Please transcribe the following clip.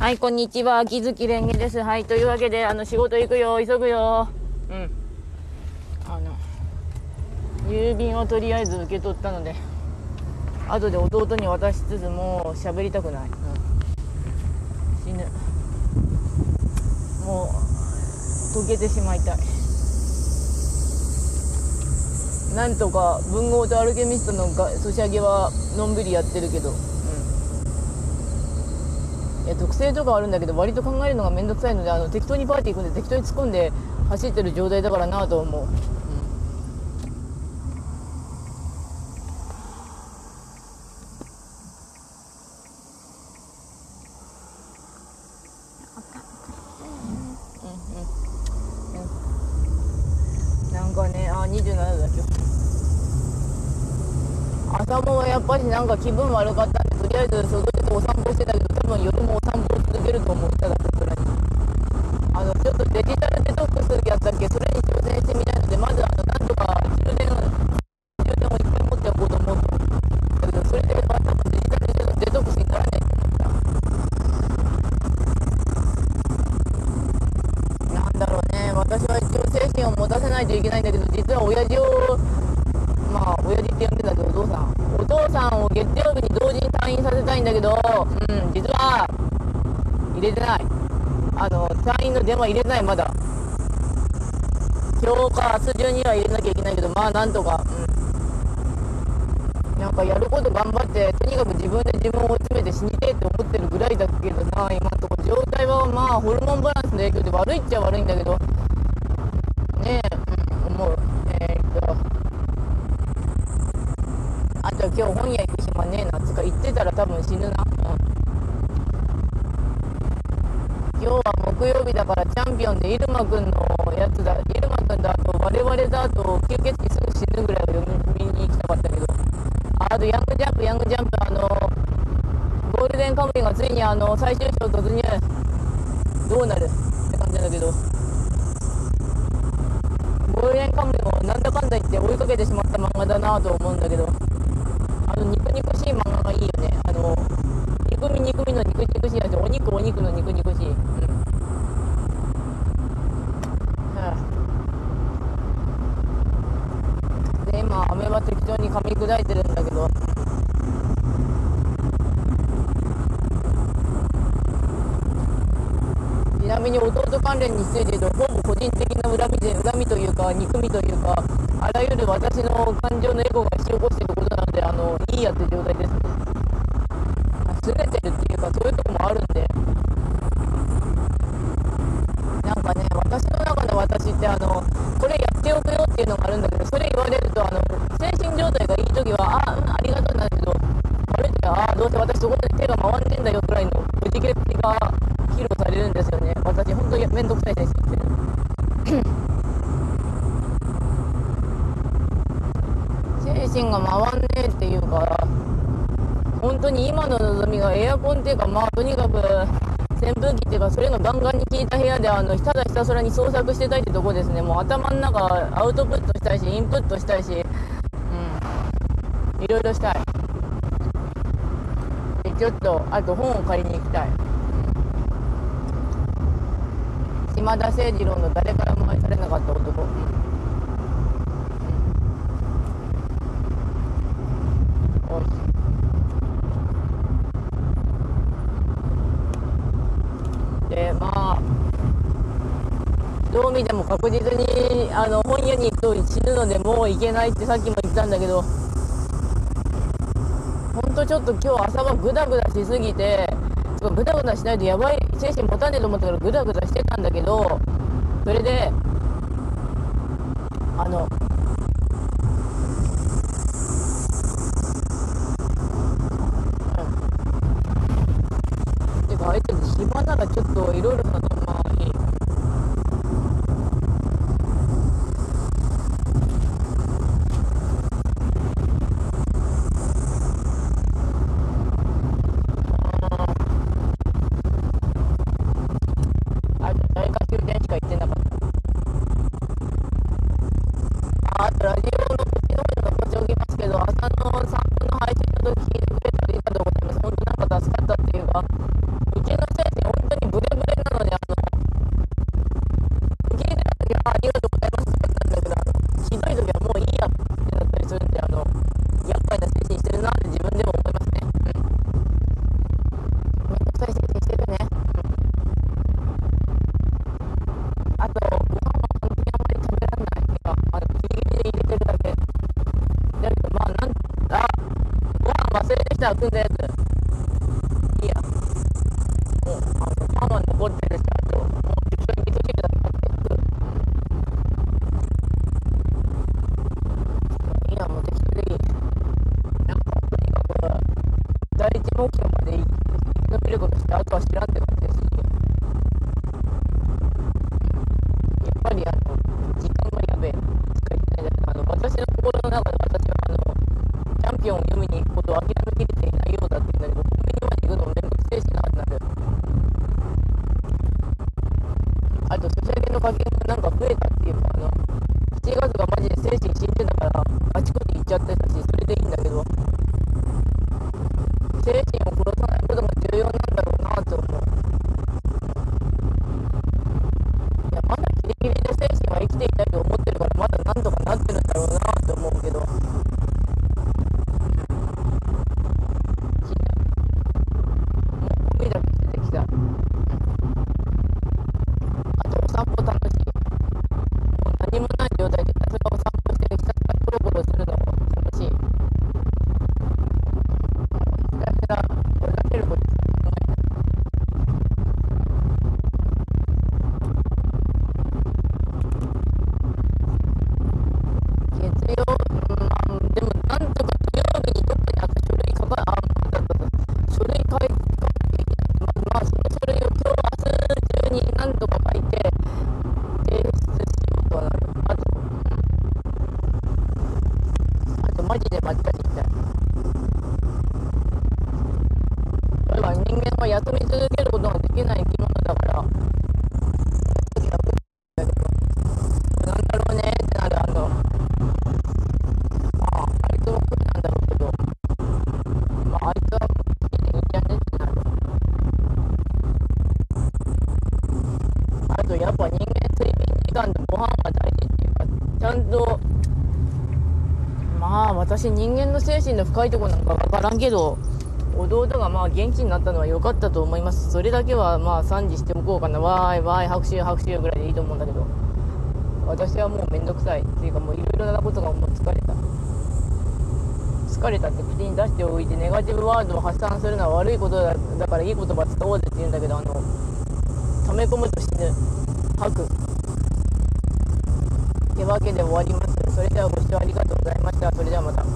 はい、こんにちは。秋月蓮華です。はい、というわけで、あの、仕事行くよ。急ぐよ。うん。あの、郵便をとりあえず受け取ったので、後で弟に渡しつつ、もう喋りたくない。うん。死ぬ。もう、溶けてしまいたい。なんとか文豪とアルケミストのソシャゲはのんびりやってるけど、や特性とかあるんだけど割と考えるのが面倒くさいのであの適当にパーティー行くんで適当に突っ込んで走ってる状態だからなと思う、うん。なんかね、あ、27度だ今日。朝もやっぱりなんか気分悪かったんで、とりあえず外出てお散歩してたけど、多分夜もと思う、たださすがに。あの、ちょっとデジタルデトックスやったっけ、それに挑戦してみたいので、まずあの、なんとか充電、充電をいっぱい持っておこうと思う。だけど、それでまたデジタルデトックスにならないと思った。なんだろうね、私は一応精神を持たせないといけないんだけど、実は親父を、まあ、親父って呼んでたけど、お父さん。お父さんを月曜日に同時に退院させたいんだけど、うん、実は、入れてない。あの、退院の電話入れてない、まだ。今日か明日中には入れなきゃいけないけど、まあ、なんとか、うん。なんかやること頑張って、とにかく自分で自分を追い詰めて死にてえって思ってるぐらいだけどな、今のところ。状態はまあ、ホルモンバランスの影響で悪いっちゃ悪いんだけど、ねえ、うん、思う。えー、っと、あと今日本屋行く暇ねえな、つか行ってたら多分死ぬな。うん今日は木曜日だからチャンピオンでイルマくんのやつだ、イルマくんだと我々だと吸血鬼すぐ死ぬぐらいを読みに行きたかったけど、あとヤングジャンプ、ヤングジャンプ、あの、ゴールデンカムイがついにあの最終章突入、どうなる？って感じだけど、ゴールデンカムイもなんだかんだ言って追いかけてしまった漫画だなと思うんだけど、あの肉肉しい漫画がいいよね。あの、肉み肉みの肉肉しいやつ、お肉お肉の肉肉しい。うん。はあで、今、飴は適当に噛み砕いてるんだけど、ちなみに弟関連について言うと、ほぼ個人的な恨みで、恨みというか、憎みというか、あらゆる私の感情のエゴが引き起こしていることなので、あの、いいやって状態ですね。拗ねてるっていうか、そういうとこもあるんで、なんかね、私の中の私って、あの、これやっておくよっていうのがあるんだけど、それ言われると、あの、精神状態がいいときは、あ、うん、ありがとうなんだけど、悪い時は、あ、どうせ私そこで手が回んねえんだよくらいの、くじけっぷりが披露されるんですよね。私、本当にめんどくさい精神って。精神が回んねえっていうか、本当に今の望みがエアコンっていうか、まあとにかく扇風機っていうか、それがガンガンに効いた部屋で、あの、ただひたすらに創作してたいってとこですね。もう頭の中アウトプットしたいし、インプットしたいし、うん、いろいろしたい。で、ちょっと、あと本を借りに行きたい。島田誠二郎の誰からも愛されなかった男よしでまあどう見ても確実にあの本屋に行くと死ぬのでもう行けないってさっきも言ったんだけどほんとちょっと今日朝はグダグダしすぎてグダグダしないとやばい精神持たねえと思ったからグダグダしてたんだけどそれであのてかあいつ暇ならちょっといろいろなラジオの時の方に残しておきますけど朝の散歩じゃあ組んだやつ。いや。もうあのパンは残ってるしあともう適当に味噌汁だけ買っていいやもう適当でいいなんかに第一目標まで伸びることしてあとは知らんって感じですやっぱりあの時間がやべえ使い言ないんだけどあの私の心の中で私はあのチャンピオンを読みに行くことを諦めきれていないようだって言うんだけどコンビニまで行くのもめんどくせえしなってなるあとソシャゲの課金がなんか増えたっていうかあの7月がマジで精神死んでたからあちこち行っちゃってたしそれでいいんだけど精神を殺さないことが重要なんだろうなと思ういやまだギリギリで精神は生きていたいと思ってるからまだなんとかなってるんだろうなと思うけど。マジでまっかりしたい。これは人間は休み続けることができない生き物だから、なんだろうねってなる、あの、ああ、あいつも人間の精神の深いとこなんかわからんけど、弟がまあ元気になったのは良かったと思います。それだけはまあ賛辞しておこうかな。わーいわーい、拍手拍手ぐらいでいいと思うんだけど、私はもうめんどくさいっていうかもういろいろなことがもう疲れた。疲れたって口に出しておいてネガティブワードを発散するのは悪いことだだからいい言葉使おうぜって言うんだけどあの溜め込むと死ぬ吐くってわけで終わりますそれではご視聴ありがとうございました。それではまた。